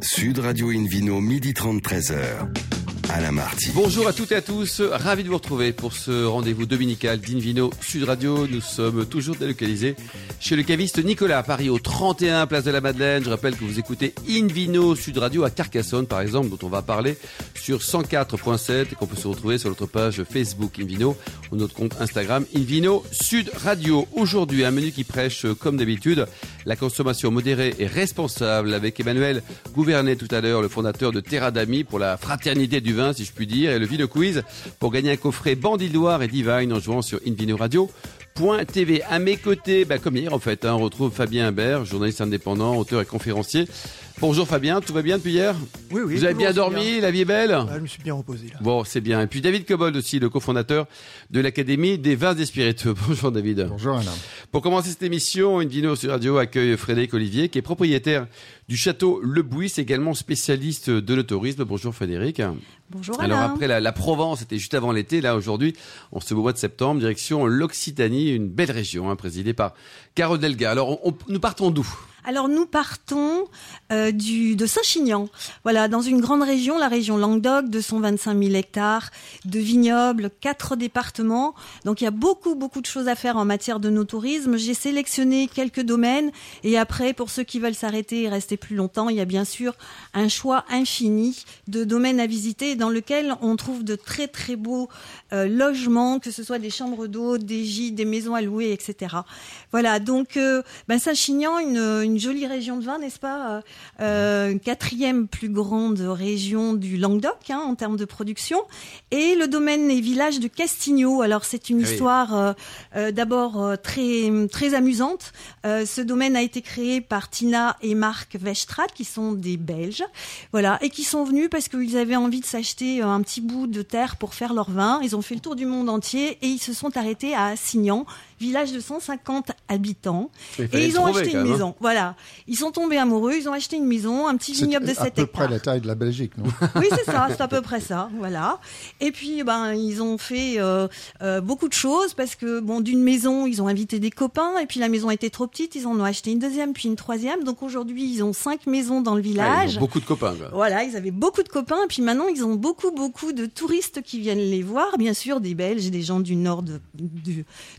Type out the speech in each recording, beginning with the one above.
Sud Radio Invino, midi 30, 13h. Alain Marty. Bonjour à toutes et à tous, ravi de vous retrouver pour ce rendez-vous dominical d'Invino Sud Radio. Nous sommes toujours délocalisés chez le caviste Nicolas à Paris au 31 Place de la Madeleine. Je rappelle que vous écoutez Invino Sud Radio à Carcassonne par exemple, dont on va parler sur 104.7 et qu'on peut se retrouver sur notre page Facebook Invino ou notre compte Instagram Invino Sud Radio. Aujourd'hui, un menu qui prêche comme d'habitude la consommation modérée et responsable avec Emmanuel Gouvernet tout à l'heure, le fondateur de Terra d'Ami pour la fraternité du vin, si je puis dire, et le Vino Quiz pour gagner un coffret Bandidoire et Divine en jouant sur Invino Radio. TV. À mes côtés, bah, comme hier en fait, hein, on retrouve Fabien Imbert, journaliste indépendant, auteur et conférencier. Bonjour Fabien, tout va bien depuis hier Oui, oui. Vous avez bien dormi, la vie est belle Je me suis bien reposé là. Bon, c'est bien. Et puis David Cobold aussi, le cofondateur de l'Académie des vins et spiritueux. Bonjour David. Bonjour Alain. Pour commencer cette émission, une vidéo sur radio accueille Frédéric Olivier, qui est propriétaire du château Le Bouis, également spécialiste de l'autorisme. Bonjour Frédéric. Bonjour Alain. Alors après la, la Provence, c'était juste avant l'été, là aujourd'hui, en ce beau mois de septembre, direction l'Occitanie, une belle région hein, présidée par Carole Delga. Alors on- on- nous partons d'où? Alors nous partons euh, de Saint-Chinian, voilà, dans une grande région, la région Languedoc, 225 000 hectares de vignobles, quatre départements. Donc il y a beaucoup, beaucoup de choses à faire en matière de no-tourisme. J'ai sélectionné quelques domaines et après, pour ceux qui veulent s'arrêter et rester plus longtemps, il y a bien sûr un choix infini de domaines à visiter dans lequel on trouve de très, très beaux euh, logements, que ce soit des chambres d'eau, des gîtes, des maisons à louer, etc. Voilà, donc euh, ben Saint-Chinian, une jolie région de vin, n'est-ce pas euh, euh, Quatrième plus grande région du Languedoc hein, en termes de production. Et le domaine et village de Castigno. Alors c'est une Ah oui. histoire euh, euh, d'abord très très amusante. Ce domaine a été créé par Tina et Marc Westraat, qui sont des Belges, voilà, et qui sont venus parce qu'ils avaient envie de s'acheter un petit bout de terre pour faire leur vin. Ils ont fait le tour du monde entier et ils se sont arrêtés à Signan, village de 150 habitants. Il Et ils ont trouver, acheté une hein. maison. Voilà. Ils sont tombés amoureux, ils ont acheté une maison, un petit vignoble de à 7 peu hectares. près la taille de la Belgique, non? Oui, c'est ça, c'est à peu près ça, voilà. Et puis, ben, ils ont fait euh, euh, beaucoup de choses parce que, bon, d'une maison, ils ont invité des copains, et puis la maison était trop petite, ils en ont acheté une deuxième, puis une troisième. Donc aujourd'hui, ils ont cinq maisons dans le ils village. ont beaucoup de copains. quoi. Voilà, ils avaient beaucoup de copains, et puis maintenant, ils ont beaucoup, beaucoup de touristes qui viennent les voir, bien sûr, des Belges, des gens du nord de,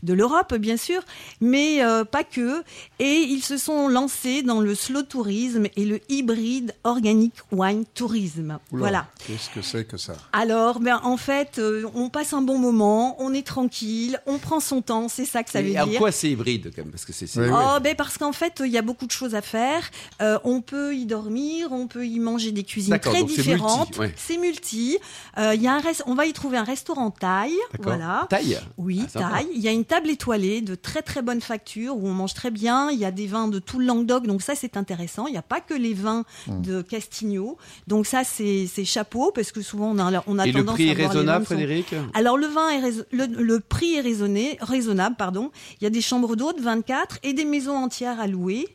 de l'Europe, bien sûr, mais euh, pas que. Et ils se sont lancés dans le slow tourisme et le hybride organic wine tourisme. Oula, Voilà. Qu'est-ce que c'est que ça? Alors, ben, en fait, euh, on passe un bon moment, on est tranquille, on prend son temps, c'est ça que ça veut Et en dire. quoi c'est hybride quand même? Parce que c'est. Oui, Oh, ben parce qu'en fait, il y a beaucoup de choses à faire. Euh, on peut y dormir, on peut y manger des cuisines D'accord, très différentes. multi, ouais. C'est multi. Euh, il y a un rest- on va y trouver un restaurant taille. Voilà. Taille Oui, Ah, taille. Il y a une table étoilée de très très bonne facture où on mange très bien. Il y a des vins de tout le Languedoc, donc ça c'est intéressant. Il n'y a pas que les vins Hmm. de Castigno, donc ça c'est c'est chapeau parce que souvent on a on a Et le tendance prix est à vins raisonnable, sont- Frédéric? Alors le vin est rais- le, le prix est raisonné, raisonnable pardon. Il y a des chambres d'hôtes 24 et des maisons entières à louer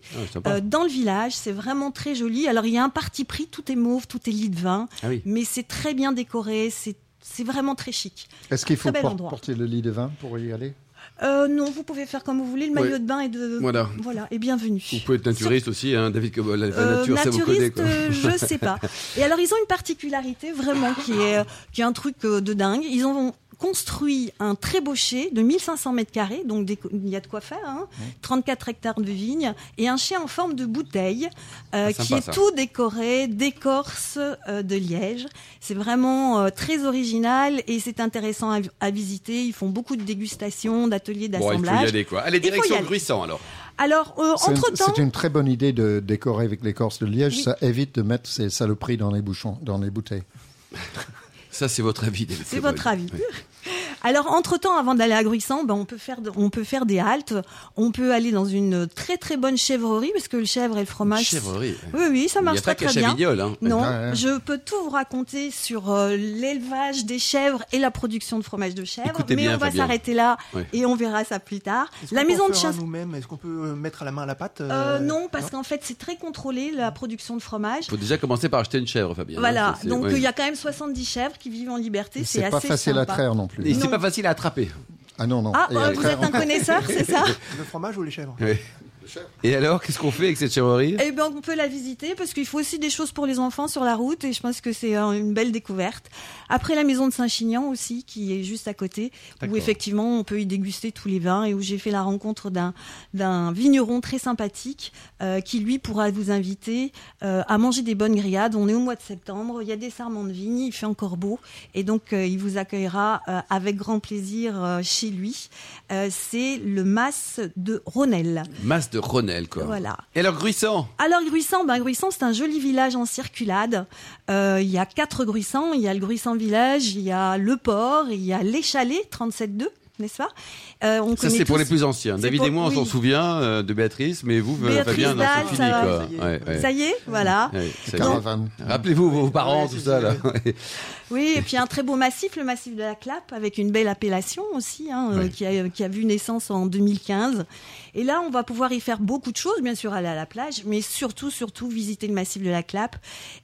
Ah, euh, dans le village. C'est vraiment très joli. Alors il y a un parti pris, tout est mauve, tout est lit de vin, Ah oui. mais c'est très bien décoré. C'est c'est vraiment très chic. Est-ce qu'il faut por- endroit. porter le lit de vin pour y aller? Euh, non, vous pouvez faire comme vous voulez. Le maillot Ouais. de bain est de Voilà. voilà et bienvenue. Vous pouvez être naturiste aussi, hein, David Cobol. La Euh, nature, ça vous connaît. Quoi. euh, je sais pas. Et alors ils ont une particularité vraiment qui est euh, qui est un truc euh, de dingue. Ils ont construit un très beau chai de 1500 mètres carrés, donc des- il y a de quoi faire, hein, 34 hectares de vignes, et un chai en forme de bouteille euh, Ah, qui sympa, est ça. tout décoré d'écorce euh, de liège. C'est vraiment euh, très original et c'est intéressant à, à visiter. Ils font beaucoup de dégustations, d'ateliers Bon, il faut y aller quoi. Allez, direction. Gruissant alors. alors, euh, C'est une- entre-temps... C'est une très bonne idée de décorer avec l'écorce de liège. Oui. Ça évite de mettre ces saloperies dans les bouchons, dans les bouteilles. Ça, c'est votre avis, C'est votre avis. Oui. Alors, entre-temps, avant d'aller à Gruissant, ben, on, peut faire, de- on peut faire des haltes. On peut aller dans une très très bonne chèvrerie, parce que le chèvre et le fromage... Chèvrerie. Oui, oui, ça Il n'y marche a pas très très bien. Hein. Non, Ouais, ouais. je peux tout vous raconter sur euh, l'élevage des chèvres et la production de fromage de chèvre, Écoutez mais bien, on va s'arrêter là Ouais. et on verra ça plus tard. La maison de chasse... nous-mêmes, est-ce qu'on peut euh, mettre à la main à la pâte Euh, non, parce qu'en fait, c'est très contrôlé, la production de fromage. Il faut déjà commencer par acheter une chèvre, Fabien. Voilà, hein, ça, c'est- donc ouais. il y a quand même 70 chèvres qui vivent en liberté, c'est C'est assez pas facile à traire non plus. Et c'est. Pas facile à attraper. Ah non, non. Ah, Et euh, vous êtes un connaisseur, c'est ça Le fromage ou les chèvres? Oui. Et alors, qu'est-ce qu'on fait avec cette chèvrerie? Eh bien, on peut la visiter parce qu'il faut aussi des choses pour les enfants sur la route et je pense que c'est euh, une belle découverte. Après la maison de Saint-Chinian aussi, qui est juste à côté, où effectivement on peut y déguster tous les vins et où j'ai fait la rencontre d'un vigneron très sympathique euh, qui lui pourra vous inviter euh, à manger des bonnes grillades. On est au mois de septembre, il y a des sarments de vigne, il fait encore beau et donc il vous accueillera avec grand plaisir chez lui. c'est le Mas de Ronel. Mas de Ronel, quoi. Voilà. Et alors Gruissant? Alors Gruissant, ben Gruissant c'est un joli village en circulade. Euh, il y a quatre Gruissants, il y a le Gruissant village, il y a le port, il y a les chalets 37.2 n'est-ce pas? Euh, on Ça, c'est pour les plus anciens. David et moi, on s'en souvient euh, de Béatrice, mais vous, Fabien, non, c'est fini. Quoi. Ça, y est, voilà. Rappelez-vous vos parents, tout ça. Là. Oui, et puis un très beau massif, le massif de la Clappe, avec une belle appellation aussi, hein, euh, qui, a, qui, a, vu naissance en 2015. Et là, on va pouvoir y faire beaucoup de choses, bien sûr, aller à la plage, mais surtout, surtout, visiter le massif de la Clappe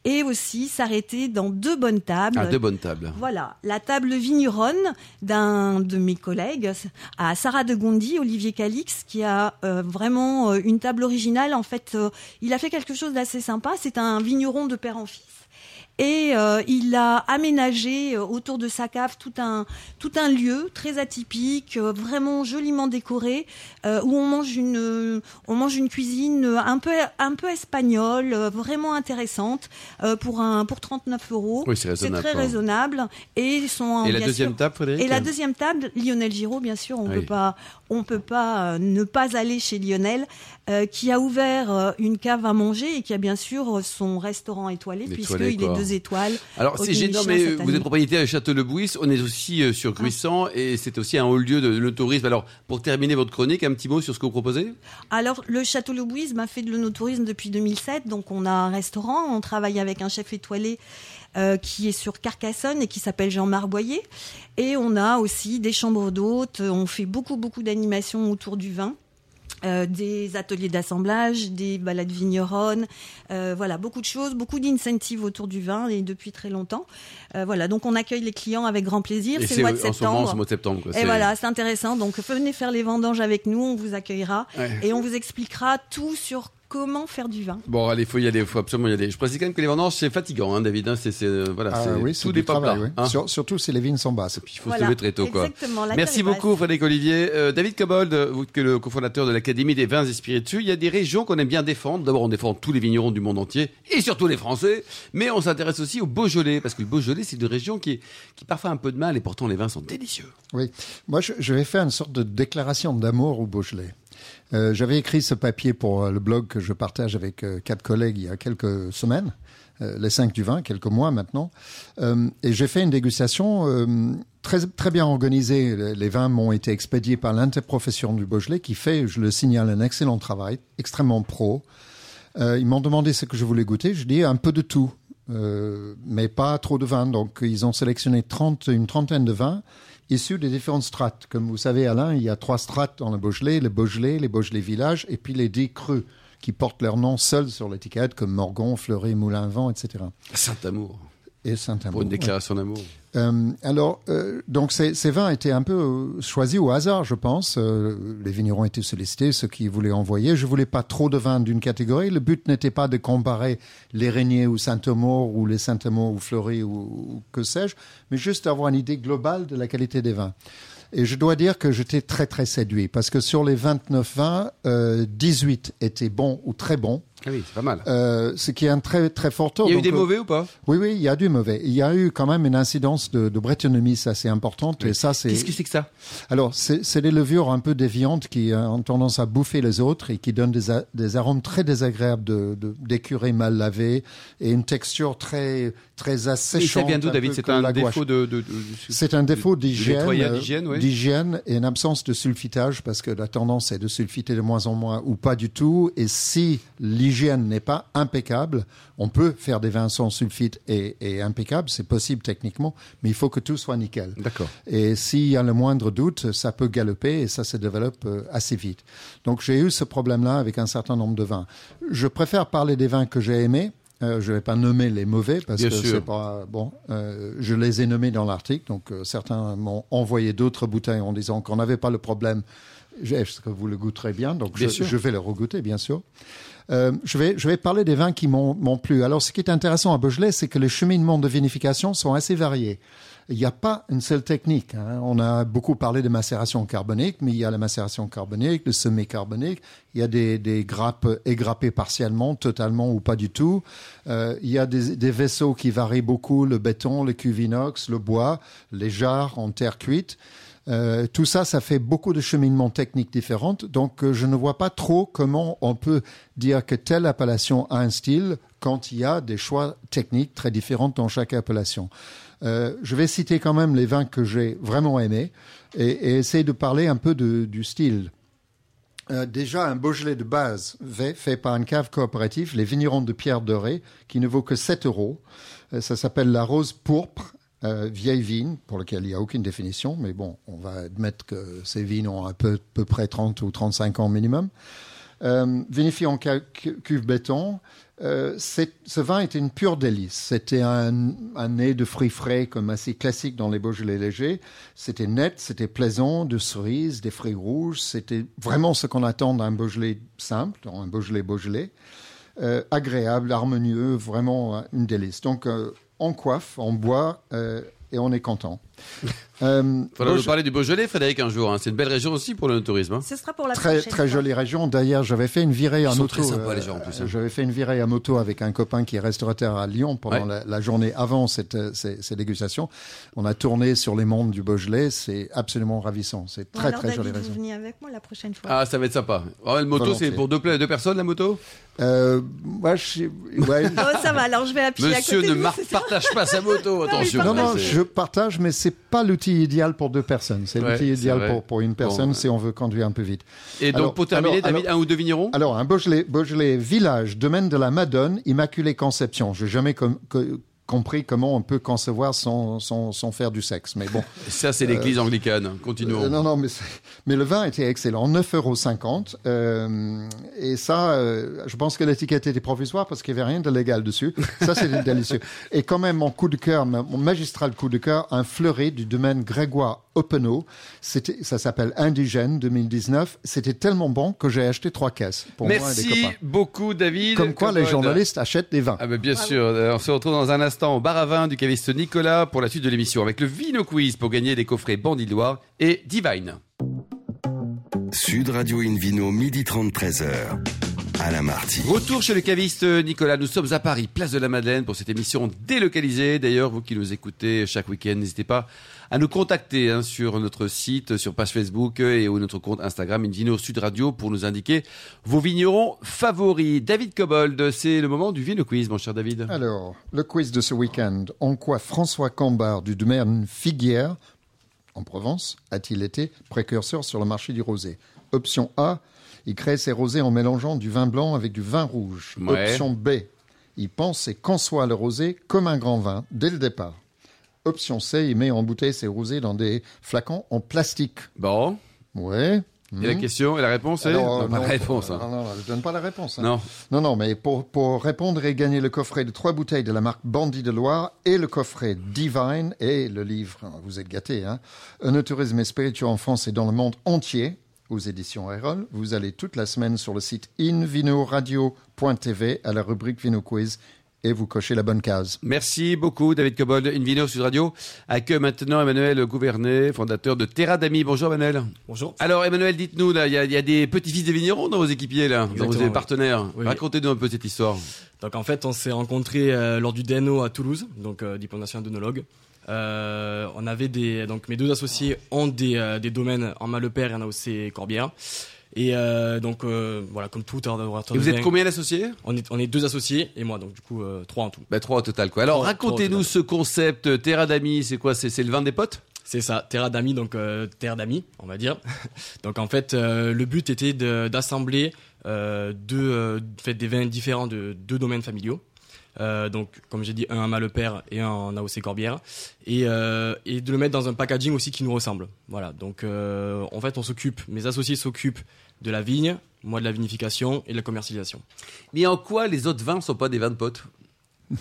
et aussi s'arrêter dans deux bonnes tables. Ah, deux bonnes tables. Voilà, la table vigneronne d'un de mes collègues, à Sarah de Gondi, Olivier Calix, qui a euh, vraiment euh, une table originale. En fait, il a fait quelque chose d'assez sympa. C'est un vigneron de père en fils et euh, il a aménagé euh, autour de sa cave tout un tout un lieu très atypique, euh, vraiment joliment décoré, où on mange une on mange une cuisine un peu un peu espagnole, vraiment intéressante pour un pour 39 euros. Oui, c'est très raisonnable et sont et la deuxième table, Frédéric. Et la deuxième table, Lionel Giraud, bien sûr, on ne peut pas on peut pas ne pas aller chez Lionel, qui a ouvert une cave à manger et qui a bien sûr son restaurant étoilé, puisqu'il est deux étoiles. Alors c'est génial, mais vous êtes propriétaire de Château-le-Bouis, on est aussi euh, sur Gruissant et c'est aussi un haut lieu de, le tourisme. Alors pour terminer votre chronique, un petit mot sur ce que vous proposez? Alors le Château-le-Bouis m'a fait de l'onotourisme depuis 2007, donc on a un restaurant, on travaille avec un chef étoilé euh, qui est sur Carcassonne et qui s'appelle Jean-Marc Boyer. Et on a aussi des chambres d'hôtes, on fait beaucoup beaucoup d'animations autour du vin. Euh, des ateliers d'assemblage, des balades vigneronnes, euh, voilà, beaucoup de choses, beaucoup d'incentives autour du vin et depuis très longtemps. Euh, voilà, donc on accueille les clients avec grand plaisir. C'est le mois de septembre. mois de septembre et voilà, c'est intéressant. Donc venez faire les vendanges avec nous, on vous accueillera et on vous expliquera tout sur comment faire du vin. Bon, allez, il faut y aller, il faut absolument y aller. Je précise quand même que les vendanges, c'est fatigant, hein, David. Hein, c'est, voilà, ah, oui, tout des travail, oui. hein. surtout si les vignes sont basses. Et puis, il faut se lever très tôt, quoi. Merci beaucoup, Frédéric Olivier. Euh, David Cobold, vous que le cofondateur de l'Académie des vins et spiritueux, il y a des régions qu'on aime bien défendre. D'abord, on défend tous les vignerons du monde entier et surtout les Français. Mais on s'intéresse aussi au Beaujolais, parce que le Beaujolais, c'est une région qui, qui parfois a un peu de mal et pourtant les vins sont délicieux. Oui. Moi, je, je vais faire une sorte de déclaration d'amour au Beaujolais. Euh, j'avais écrit ce papier pour euh, le blog que je partage avec euh, quatre collègues il y a quelques semaines, les 5 du vin, quelques mois maintenant. et j'ai fait une dégustation très, très bien organisée. Les vins m'ont été expédiés par l'interprofession du Beaujolais qui fait, je le signale, un excellent travail, extrêmement pro. ils m'ont demandé ce que je voulais goûter. Je dis un peu de tout. mais pas trop de vin. Donc, ils ont sélectionné 30, une trentaine de vins issus des différentes strates. Comme vous savez, Alain, il y a trois strates dans le Beaujolais, le Beaujolais, les Beaujolais villages, et puis les dix crus qui portent leur nom seuls sur l'étiquette, comme Morgon, Fleury, Moulin-Vent, etc. Saint-Amour et Saint-Amour. Pour une déclaration d'amour. Euh, alors, euh, donc ces, ces, vins étaient un peu euh, choisis au hasard, je pense. Euh, les vignerons étaient sollicités, ceux qui voulaient envoyer. Je voulais pas trop de vins d'une catégorie. Le but n'était pas de comparer les Régniers ou Saint-Amour ou les Saint-Amour ou Fleury ou, ou que sais-je, mais juste avoir une idée globale de la qualité des vins. Et je dois dire que j'étais très très séduit parce que sur les 29 vins, euh, 18 étaient bons ou très bons. Ah oui, c'est pas mal. Euh, ce qui est un très très fort taux. Il y a eu des mauvais ou pas Oui, oui, il y a du mauvais. Il y a eu quand même une incidence de, de bretonnomie assez importante. Et ça, c'est. Qu'est-ce que c'est que ça? Alors, c'est des levures un peu déviantes qui ont tendance à bouffer les autres et qui donnent des, des arômes très désagréables de mal lavés et une texture très très asséchante. Et ça vient d'où, David? C'est un défaut de. de, de c'est un défaut d'hygiène, d'hygiène, d'hygiène et une absence de sulfitage parce que la tendance est de sulfiter de moins en moins ou pas du tout. Et si l'hygiène n'est pas impeccable. On peut faire des vins sans sulfite et, et impeccable, c'est possible techniquement, mais il faut que tout soit nickel. D'accord. Et s'il y a le moindre doute, ça peut galoper et ça se développe euh, assez vite. Donc j'ai eu ce problème-là avec un certain nombre de vins. Je préfère parler des vins que j'ai aimés. Euh, je ne vais pas nommer les mauvais parce que c'est pas bon. Euh, je les ai nommés dans l'article, donc euh, certains m'ont envoyé d'autres bouteilles en disant qu'on n'avait pas le problème Est-ce que vous le goûterez bien? Donc, je, je, vais le regoûter, bien sûr. Euh, je, vais, je vais parler des vins qui m'ont plu. Alors, ce qui est intéressant à Beaujolais, c'est que les cheminements de vinification sont assez variés. Il n'y a pas une seule technique. Hein. On a beaucoup parlé de macération carbonique, mais il y a la macération carbonique, le semé carbonique. Il y a des, des grappes égrappées partiellement, totalement ou pas du tout. Euh, il y a des, des, vaisseaux qui varient beaucoup, le béton, le cuve inox, le bois, les jarres en terre cuite. Euh, tout ça, ça fait beaucoup de cheminements techniques différents. Donc, euh, je ne vois pas trop comment on peut dire que telle appellation a un style quand il y a des choix techniques très différents dans chaque appellation. Euh, je vais citer quand même les vins que j'ai vraiment aimés et, essayer de parler un peu du style. Déjà, un Beaujolais de base fait par une cave coopérative, les vignerons de Pierre Doré, qui ne vaut que 7 euros. Ça s'appelle la rose pourpre. Euh, vieille vigne, pour laquelle il n'y a aucune définition, mais bon, on va admettre que ces vignes ont à peu, près 30 ou 35 ans minimum. Euh, en cuve béton, euh, ce vin était une pure délice. C'était un, nez de fruits frais comme assez classique dans les Beaujolais légers. C'était net, c'était plaisant, de cerises, des fruits rouges. C'était vraiment ce qu'on attend d'un Beaujolais simple, un Beaujolais Beaujolais. Euh, agréable, harmonieux, vraiment une délice. Donc, euh, on coiffe, on boit euh, et on est content. Euh, Il faudra nous parler du Beaujolais, Frédéric, un jour. Hein. C'est une belle région aussi pour le tourisme. Hein. Ce sera pour la très très jolie région. D'ailleurs, j'avais fait une virée en moto. Sympas, les gens, en plus, hein. J'avais fait une virée à moto avec un copain qui est restaurateur à Lyon pendant la, la, journée avant cette, ces, ces, dégustations. On a tourné sur les mondes du Beaujolais. C'est absolument ravissant. C'est très très jolie région. Vous venez avec moi la prochaine fois. Ah, ça va être sympa. Oh, le moto, c'est pour deux, deux personnes la moto? Euh, moi, je... ouais. oh, ça va. Alors, je vais appuyer Monsieur à côté ne vous, partage pas sa moto. Attention. Non, non, je partage, mais c'est pas l'outil idéal pour deux personnes. C'est l'outil idéal pour, pour une personne bon, si on veut conduire un peu vite. Et alors, donc, pour terminer, alors, David, alors, un ou deux vignerons? Alors, un Beaujolais, Beaujolais village, domaine de la Madone, Immaculée Conception. Je n'ai jamais com compris comment on peut concevoir sans, sans, sans faire du sexe. Mais bon. Ça, c'est l'église euh, anglicane. Continuons. Euh, non, non, mais, mais le vin était excellent. 9,50 euros. Euh, et ça, euh, je pense que l'étiquette était provisoire parce qu'il n'y avait rien de légal dessus. Ça, c'était délicieux. Et quand même, mon coup de cœur, mon magistral coup de cœur, un fleuret du domaine Grégoire Oppenau. C'était, ça s'appelle Indigène 2019. C'était tellement bon que j'ai acheté trois caisses pour Merci moi et des copains. beaucoup, David. Comme quoi, les journalistes achètent des vins. Ah, ben bien sûr. On se retrouve dans un instant au bar à vin du caviste Nicolas pour la suite de l'émission avec le Vino Quiz pour gagner des coffrets Bandit Loire et Divine. Sud Radio Invino, midi 30, 13h. Alain Marty. Retour chez le caviste Nicolas. Nous sommes à Paris, place de la Madeleine, pour cette émission délocalisée. D'ailleurs, vous qui nous écoutez chaque week-end, n'hésitez pas à nous contacter hein, sur notre site, sur page Facebook et ou notre compte Instagram Invino Sud Radio pour nous indiquer vos vignerons favoris. David Cobold, c'est le moment du Vino Quiz, mon cher David. Alors, le quiz de ce week-end. En quoi François Cambard du domaine Figuière, en Provence, a-t-il été précurseur sur le marché du rosé? Option A, il crée ses rosés en mélangeant du vin blanc avec du vin rouge. Ouais. Option B, il pense et conçoit le rosé comme un grand vin dès le départ. Option C, il met en bouteille ses rosés dans des flacons en plastique. Bon. Ouais. Et la question et la réponse est Alors, non, pas non, la réponse. hein. Non, non, non, je donne pas la réponse. hein. Non. Non, non, mais pour, pour répondre et gagner le coffret de trois bouteilles de la marque Bandit de Loire et le coffret Divine et le livre, vous êtes gâtés, hein, Un tourisme et spirituel en France et dans le monde entier, aux éditions Erol. Vous allez toute la semaine sur le site invinoradio.tv à la rubrique Vino Quiz et vous cochez la bonne case. Merci beaucoup, David Cobold. Invino Sud Radio accueille maintenant Emmanuel Gouvernet, fondateur de Terra d'Amis. Bonjour, Emmanuel. Bonjour. Alors, Emmanuel, dites-nous, là, il y, a- il y a des petits-fils des vignerons dans vos équipiers, là, dans vos oui. partenaires. Oui. Racontez-nous un peu cette histoire. Donc en fait, on s'est rencontrés euh, lors du DNO à Toulouse, donc euh, diplôme national. Euh, on avait des donc mes deux associés ont des, euh, des domaines en Malepère et en AOC Corbière. Et euh, donc voilà, comme tout Et vous êtes combien d'associés? On est, on est deux associés et moi, donc du coup trois en tout. bah, Trois au total, quoi. Alors, racontez-nous ce concept Terra d'Amis. C'est quoi? C'est le vin des potes? C'est ça, terra d'amis, donc terre d'amis, on va dire. donc en fait, le but était d'assembler deux, fait, des vins différents de deux domaines familiaux. Euh, donc, comme j'ai dit, un à Malepère et un en AOC Corbière, et, euh, et de le mettre dans un packaging aussi qui nous ressemble. Voilà. Donc, euh, en fait, on s'occupe, mes associés s'occupent de la vigne, moi de la vinification et de la commercialisation. Mais en quoi les autres vins sont pas des vins de potes?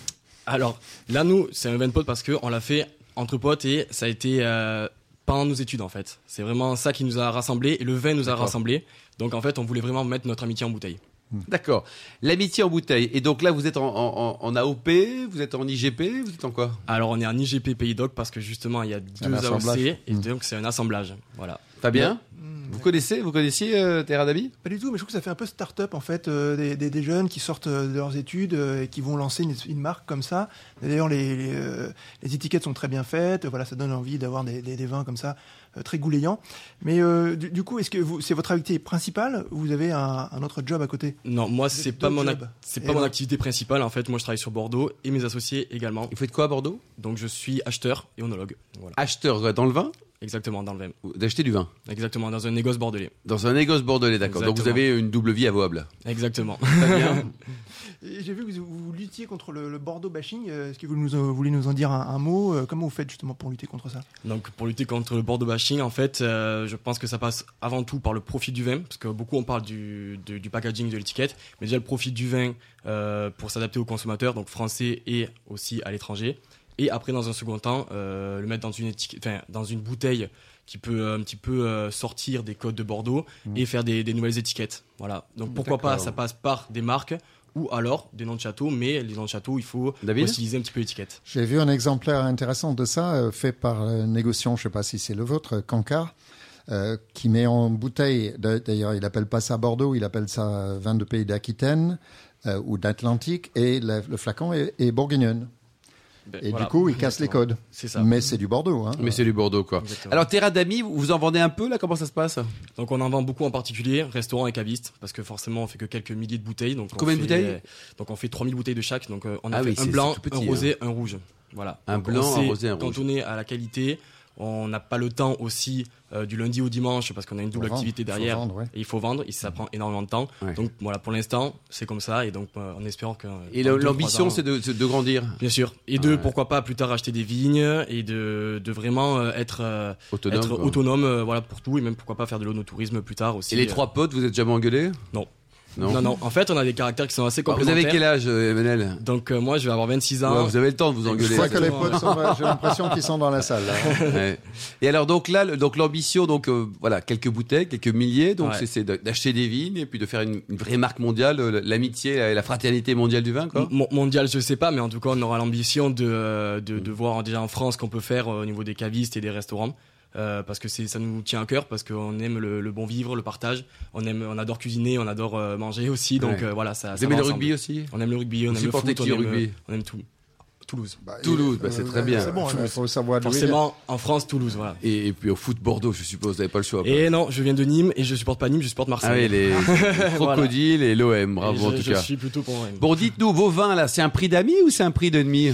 Alors, là, nous, c'est un vin de pote parce que on l'a fait entre potes et ça a été pendant nos études en fait. C'est vraiment ça qui nous a rassemblés et le vin nous a rassemblés. Donc en fait, on voulait vraiment mettre notre amitié en bouteille. D'accord. L'amitié en bouteille. Et donc là, vous êtes en, en, AOP, vous êtes en IGP, vous êtes en quoi? Alors on est en IGP Pays Doc parce que justement il y a deux AOC et mmh. donc c'est un assemblage. Voilà. Fabien? Vous connaissez, vous connaissiez euh, Terra Pas du tout, mais je trouve que ça fait un peu start-up en fait, euh, des, des, des, jeunes qui sortent de leurs études euh, et qui vont lancer une, une marque comme ça. D'ailleurs, les, les, euh, les, étiquettes sont très bien faites. Voilà, ça donne envie d'avoir des, des, vins comme ça, très goulayants. Mais du, du, coup, est-ce que c'est votre activité principale ou vous avez un, un, autre job à côté? Non, moi c'est pas mon c'est pas mon activité principale. En fait, moi je travaille sur Bordeaux et mes associés également. Vous faites quoi à Bordeaux? Donc je suis acheteur et onologue. Voilà. Acheteur dans le vin? Exactement, dans le vin. D'acheter du vin Exactement, dans un négoce bordelais. Dans un négoce bordelais, d'accord. Donc vous avez une double vie avouable. Exactement. bien. J'ai vu que vous, luttiez contre le, Bordeaux bashing. Euh, est-ce que vous, nous, euh, voulez nous en dire un, mot euh, Comment vous faites justement pour lutter contre ça? Donc pour lutter contre le Bordeaux bashing, en fait, je pense que ça passe avant tout par le profit du vin, parce que beaucoup on parle du, du packaging, de l'étiquette, mais déjà le profit du vin pour s'adapter aux consommateurs, donc français et aussi à l'étranger et après dans un second temps euh, le mettre dans une dans une bouteille qui peut un petit peu euh, sortir des codes de Bordeaux mmh. et faire des, nouvelles étiquettes. Voilà. Donc pourquoi pas Ça passe par des marques ou alors des noms de châteaux, mais les noms de châteaux, il faut utiliser un petit peu l'étiquette. J'ai vu un exemplaire intéressant de ça, euh, fait par un négociant, je ne sais pas si c'est le vôtre, Cancard, qui met en bouteille, d'ailleurs il appelle pas ça Bordeaux, il appelle ça vin de pays d'Aquitaine ou d'Atlantique, et le, flacon est, est bourguignonne. Ben, et du coup, ils cassent les codes. C'est ça. Mais c'est du Bordeaux. Hein. Mais c'est du Bordeaux, quoi. Alors, Terra d'Amis, vous en vendez un peu, là Comment ça se passe? Donc, on en vend beaucoup en particulier, restaurants et cavistes, parce que forcément, on fait que quelques milliers de bouteilles. Donc Combien de bouteilles? Donc, on fait 3000 bouteilles de chaque. Donc, euh, on a ah un blanc, un rosé, hein. un rouge. Voilà. Un blanc, un rosé, un rouge. Cantonné à la qualité, on n'a pas le temps aussi euh, du lundi au dimanche parce qu'on a une double activité derrière et il faut vendre et ça prend énormément de temps. Donc voilà, pour l'instant, c'est comme ça et donc euh, en espérant que. Et l'ambition, c'est de, de, grandir. Bien sûr. Et de pourquoi pas plus tard acheter des vignes et de, de vraiment euh, être autonome, être autonome voilà pour tout et même pourquoi pas faire de l'onotourisme plus tard aussi. Et les trois potes, vous êtes jamais engueulés? Non. Non. non, En fait, on a des caractères qui sont assez complémentaires. Vous avez quel âge, euh, Emmanuel Donc, euh, moi, je vais avoir 26 ans. vous avez le temps de vous engueuler. Je que les potes sont, j'ai l'impression qu'ils sont dans la salle. Et alors, donc là, donc l'ambition, donc euh, voilà, quelques bouteilles, quelques milliers. Donc, c'est d'acheter des vignes et puis de faire une, vraie marque mondiale, l'amitié et la fraternité mondiale du vin, quoi. mondial, je sais pas, mais en tout cas, on aura l'ambition de, de, de, voir déjà en France qu'on peut faire au niveau des cavistes et des restaurants. Euh, parce que c'est ça nous tient à cœur parce qu'on aime le, bon vivre le partage on aime on adore cuisiner on adore euh, manger aussi donc euh, voilà ça, vous aimez le rugby aussi? On aime le rugby on aime le foot on aime, rugby? on aime tout Toulouse. Bah, Toulouse, bah, c'est très bien. Bon, il faut savoir Forcément, en France, Toulouse, voilà. Et, puis au foot Bordeaux, je suppose, vous n'avez pas le choix. Et non, je viens de Nîmes et je supporte pas Nîmes, je supporte Marseille. Ah oui, les, crocodiles et l'OM, bravo en tout je cas. Je suis plutôt pour l'OM. Bon, dites-nous, vos vins là, c'est un prix d'amis ou c'est un prix d'ennemi?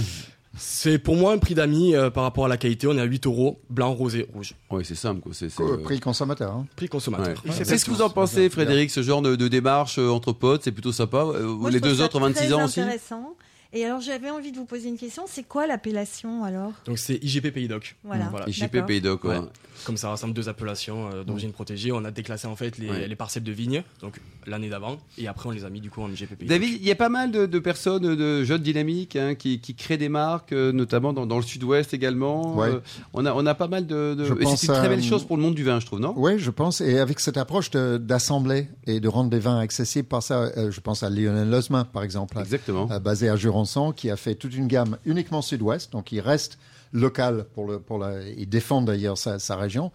C'est pour moi un prix d'amis euh, par rapport à la qualité. On est à 8 euros, blanc, rosé, rouge. Oui, c'est simple. Quoi. C'est, euh, Prix consommateur. Hein. Prix consommateur. C'est ce que vous en pensez, Frédéric, ce genre de, démarche euh, entre potes, c'est plutôt sympa. les deux autres, 26 ans aussi? intéressant. Et alors j'avais envie de vous poser une question, c'est quoi l'appellation alors? Donc c'est IGP Pays Doc. Voilà. IGP Pays Doc. Ouais. Comme ça rassemble deux appellations euh, d'origine protégée, on a déclassé en fait les, parcelles de vignes, donc l'année d'avant, et après on les a mis du coup en IGP Pays David, il y a pas mal de, personnes, de jeunes dynamiques hein, qui, créent des marques, euh, notamment dans, le sud-ouest également. Euh, on, a, on a pas mal de. c'est une très belle chose pour le monde du vin, je trouve, non? Oui, je pense. Et avec cette approche d'assembler et de rendre des vins accessibles par ça, je pense à Lionel Losma par exemple. Exactement. basé à Qui a fait toute une gamme uniquement sud-ouest, donc il reste local pour le, pour la, il défend d'ailleurs sa, sa région.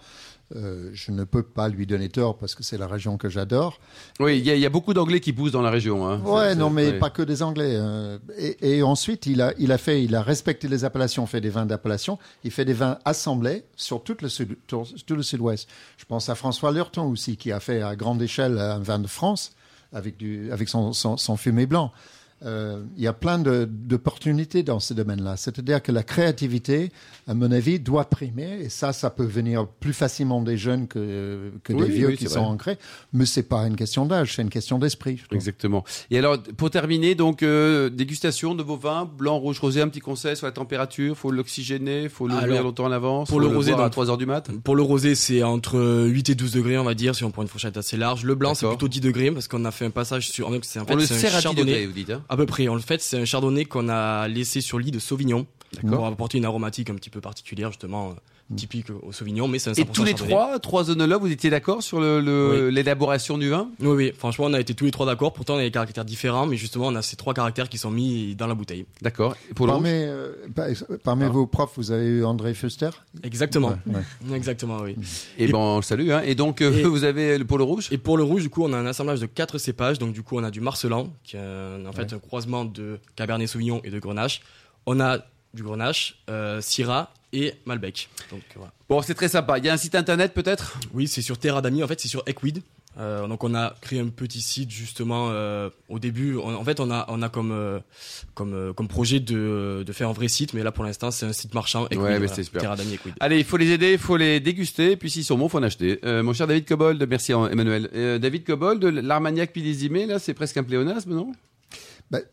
Euh, je ne peux pas lui donner tort parce que c'est la région que j'adore. Oui, il y, y, a beaucoup d'Anglais qui poussent dans la région. Hein. Ouais, non, mais pas que des Anglais. Hein. Et, et, ensuite, il a, il a fait, il a respecté les appellations, fait des vins d'appellation. Il fait des vins assemblés sur tout le sud, tout le sud-ouest. Je pense à François Lurton aussi, qui a fait à grande échelle un vin de France avec du, avec son, son, son fumé blanc. Euh, il y a plein d'opportunités dans ce domaine-là. C'est-à-dire que la créativité, à mon avis, doit primer. Et ça, ça peut venir plus facilement des jeunes que, que des vieux qui sont ancrés. Mais c'est pas une question d'âge, c'est une question d'esprit. Exactement. Et alors, pour terminer, donc, euh, dégustation de vos vins, blanc, rouge, rosé, un petit conseil sur la température. Faut l'oxygéner, faut l'ouvrir longtemps à l'avance. Pour le, rosé, à 3 heures du mat. Pour le rosé, c'est entre 8 et 12 degrés, on va dire, si on prend une fourchette assez large. Le blanc, c'est plutôt 10 degrés parce qu'on a fait un passage sur. En fait, on le sert à 10 degrés, vous dites. Hein à peu près. En fait, c'est un chardonnay qu'on a laissé sur lit de Sauvignon. Pour apporter une aromatique un petit peu particulière, justement, euh, typique au Sauvignon, mais c'est un Et 100% tous les chardonnay. trois, trois œnologues, vous étiez d'accord sur le- le- l'élaboration du vin? Oui, oui, franchement, on a été tous les trois d'accord. Pourtant, on a des caractères différents, mais justement, on a ces trois caractères qui sont mis dans la bouteille. D'accord. Et Pour le Parmi, rouge euh, par- parmi Ah. vos profs, vous avez eu André Fuster? Exactement. Ouais, ouais. Exactement, oui. Et ben, on le salue. Hein. Et donc, euh, Et- vous avez le- pour le rouge? Et pour le rouge, du coup, on a un assemblage de quatre cépages. Donc, du coup, on a du Marcelan, qui est un- en fait un croisement de Cabernet Sauvignon et de Grenache. On a du Grenache, euh, Syrah et Malbec. Donc, voilà. Bon, c'est très sympa. Il y a un site internet peut-être? Oui, c'est sur Terra d'Ami. En fait, c'est sur Equid. Euh, donc, on a créé un petit site justement euh, au début. on- en fait, on a, on a comme, euh, comme, comme projet de, de faire un vrai site, mais là, pour l'instant, c'est un site marchand. Equid, Ouais, voilà. super. Terra d'Ami Equid. Allez, il faut les aider, il faut les déguster, et puis s'ils sont bons, il faut en acheter. Mon cher David Cobold, merci Emmanuel. David Cobold, l'Armagnac Pilizimé, là, c'est presque un pléonasme, non?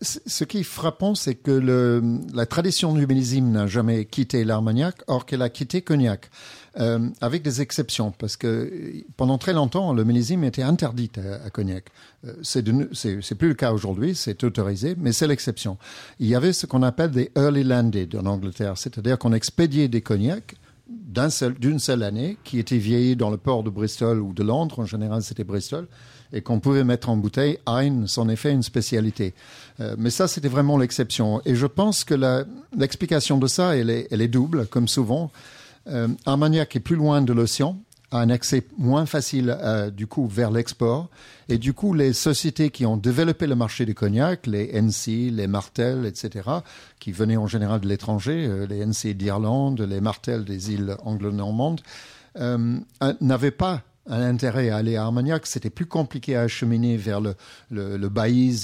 C- ce qui est frappant, c'est que la tradition du millésime n'a jamais quitté l'Armagnac, or qu'elle a quitté Cognac, euh, avec des exceptions, parce que pendant très longtemps, le millésime était interdit à, Cognac. Euh, c'est plus le cas aujourd'hui, c'est autorisé, mais c'est l'exception. Il y avait ce qu'on appelle des early landed en Angleterre, c'est-à-dire qu'on expédiait des cognacs d'une seule année, qui étaient vieillis dans le port de Bristol ou de Londres, en général c'était Bristol, et qu'on pouvait mettre en bouteille. Hein, c'en est fait une spécialité. Euh, mais ça, c'était vraiment l'exception. Et je pense que l'explication de ça, elle est, double, comme souvent. Euh, Armagnac est plus loin de l'océan, a un accès moins facile euh, du coup vers l'export. Et du coup, les sociétés qui ont développé le marché du cognac, les NC, les Martel, etc., qui venaient en général de l'étranger, euh, les NC d'Irlande, les Martel des îles anglo-normandes, n'avaient pas un intérêt à aller à Armagnac. C'était plus compliqué à acheminer vers le, le,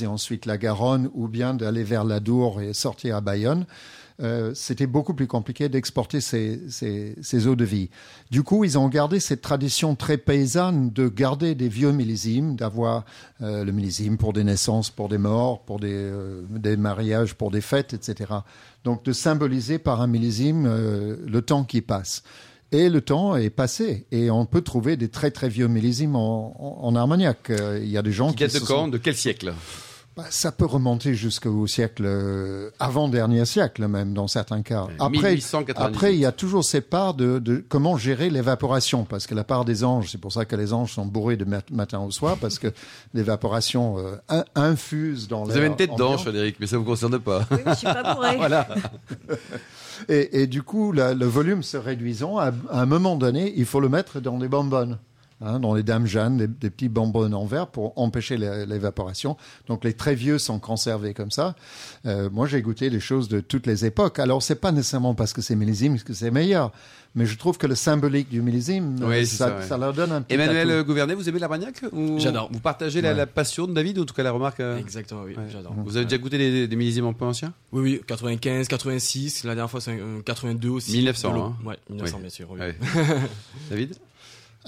et ensuite la Garonne, ou bien d'aller vers l'Adour et sortir à Bayonne. Euh, c'était beaucoup plus compliqué d'exporter ces, eaux de vie. Du coup, ils ont gardé cette tradition très paysanne de garder des vieux millésimes, d'avoir euh, le millésime pour des naissances, pour des morts, pour des, euh, mariages, pour des fêtes, etc. Donc de symboliser par un millésime le temps qui passe. Et le temps est passé et on peut trouver des très très vieux millésimes en, en, en Armagnac. Euh, Il y a des gens Qui qui, de se quand sont- De quel siècle bah, ça peut remonter jusqu'au siècle euh, avant dernier siècle même dans certains cas. Après, 1898. après il y a toujours cette part de, de comment gérer l'évaporation parce que la part des anges, c'est pour ça que les anges sont bourrés de mat- matin au soir parce que l'évaporation euh, in- infuse dans Vous l'air avez une tête d'ange, Frédéric, mais ça vous concerne pas. Oui, mais je suis pas bourré. voilà. Et, du coup, le volume se réduisant, à, à un moment donné, il faut le mettre dans des bonbonnes. Hein, dans les dames Jeanne, des, des petits bonbonnes en verre pour empêcher l'é- l'évaporation. Donc les très vieux sont conservés comme ça. Euh, moi, j'ai goûté des choses de toutes les époques. Alors, c'est pas nécessairement parce que c'est millésime que c'est meilleur, mais je trouve que le symbolique du millésime, Oui, euh, ça, ça, ouais. ça leur donne un petit Emmanuel atout. Gouvernet, vous aimez l'Armagnac ou J'adore. Vous partagez la, Ouais. la passion de David, ou en tout cas la remarque euh, Exactement, oui, ouais. j'adore. Vous avez déjà goûté des, des millésimes un peu anciens? Oui, oui, 95, 86, la dernière fois c'est un 82 aussi. 1900, De l'eau. hein. Ouais, 1900 Oui. bien sûr. oui. Ouais. David?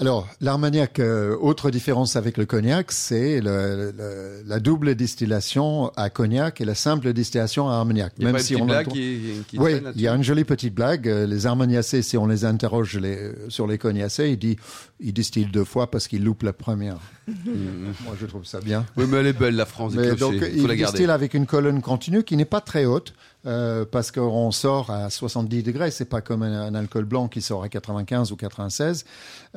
Alors, l'Armagnac, euh, autre différence avec le cognac, c'est le- le- la double distillation à cognac et la simple distillation à Armagnac. Il y a pas une petite on blague qui, qui Oui, il y a une jolie petite blague. Euh, Les Armagnacés, si on les interroge les- sur les cognacés, ils disent ils distillent deux fois parce qu'ils loupent la première. Moi, je trouve ça bien. Oui, mais elle est belle, la France, des Mais donc, Il faut la garder. distillent avec une colonne continue qui n'est pas très haute euh, parce qu'on sort à 70 degrés. C'est pas comme un, alcool blanc qui sort à 95 ou 96.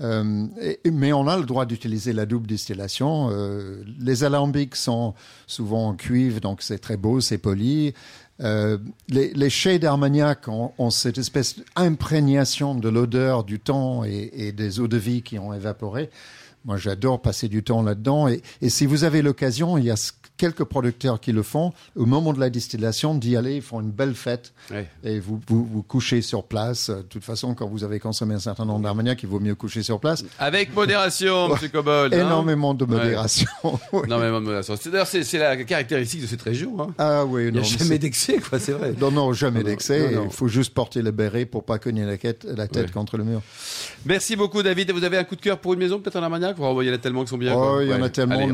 Euh, mais on a le droit d'utiliser la double distillation. Euh, les alambics sont souvent en cuivre, donc c'est très beau, c'est poli. Euh, les, les chais d'Armagnac ont, cette espèce d'imprégnation de l'odeur du temps et, des eaux de vie qui ont évaporé. Moi, j'adore passer du temps là-dedans. Et, et si vous avez l'occasion, il y a s- quelques producteurs qui le font. Au moment de la distillation, d'y aller, ils font une belle fête. Ouais. Et vous, vous vous couchez sur place. De toute façon, quand vous avez consommé un certain nombre d'Armagnac, il vaut mieux coucher sur place. Avec modération, monsieur Cobold. hein. Énormément de Ouais. modération. Oui. Énormément de modération. C'est- D'ailleurs, c'est la caractéristique de cette région. Hein. Ah oui, Il n'y a mais jamais d'excès, quoi, c'est vrai. non, non, jamais d'excès. Il faut juste porter le béret pour pas cogner la, quête- la tête Ouais. contre le mur. Merci beaucoup, David. Vous avez un coup de cœur pour une maison, peut-être en Armagnac? Oh, Il y en a tellement qui sont bien. Oh, il y en Ouais. a tellement. Allez,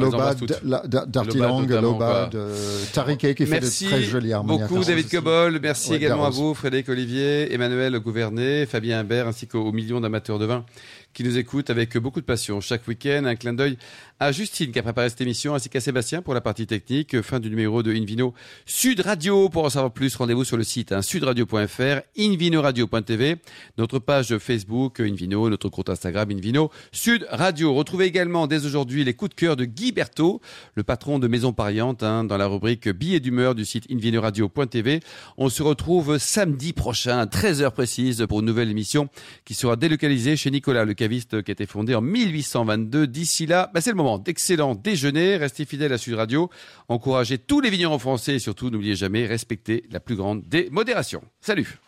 quoi. euh, Tariquet qui fait de très jolis Armagnac. beaucoup, David Cobol. Merci Ouais, également à vous, Frédéric Olivier, Emmanuel Gouvernet, Fabien Imbert, ainsi qu'aux millions d'amateurs de vin qui nous écoutent avec beaucoup de passion chaque week-end. Un clin d'œil à Justine qui a préparé cette émission, ainsi qu'à Sébastien pour la partie technique. Fin du numéro de Invino Sud Radio. Pour en savoir plus, rendez-vous sur le site hein, sudradio.fr, invinoradio.tv, notre page Facebook Invino, notre compte Instagram Invino Sud Radio. Retrouvez également dès aujourd'hui les coups de cœur de Guy Berthaud, le patron de Maison Pariante, hein, dans la rubrique billets d'humeur du site invinoradio.tv. On se retrouve samedi prochain à 13h précise pour une nouvelle émission qui sera délocalisée chez Nicolas, le caviste qui a été fondé en 1822. D'ici là, bah, c'est le moment d'excellent déjeuner. Restez fidèles à Sud Radio. Encouragez tous les vignerons français et surtout, n'oubliez jamais, respectez la plus grande des modérations. Salut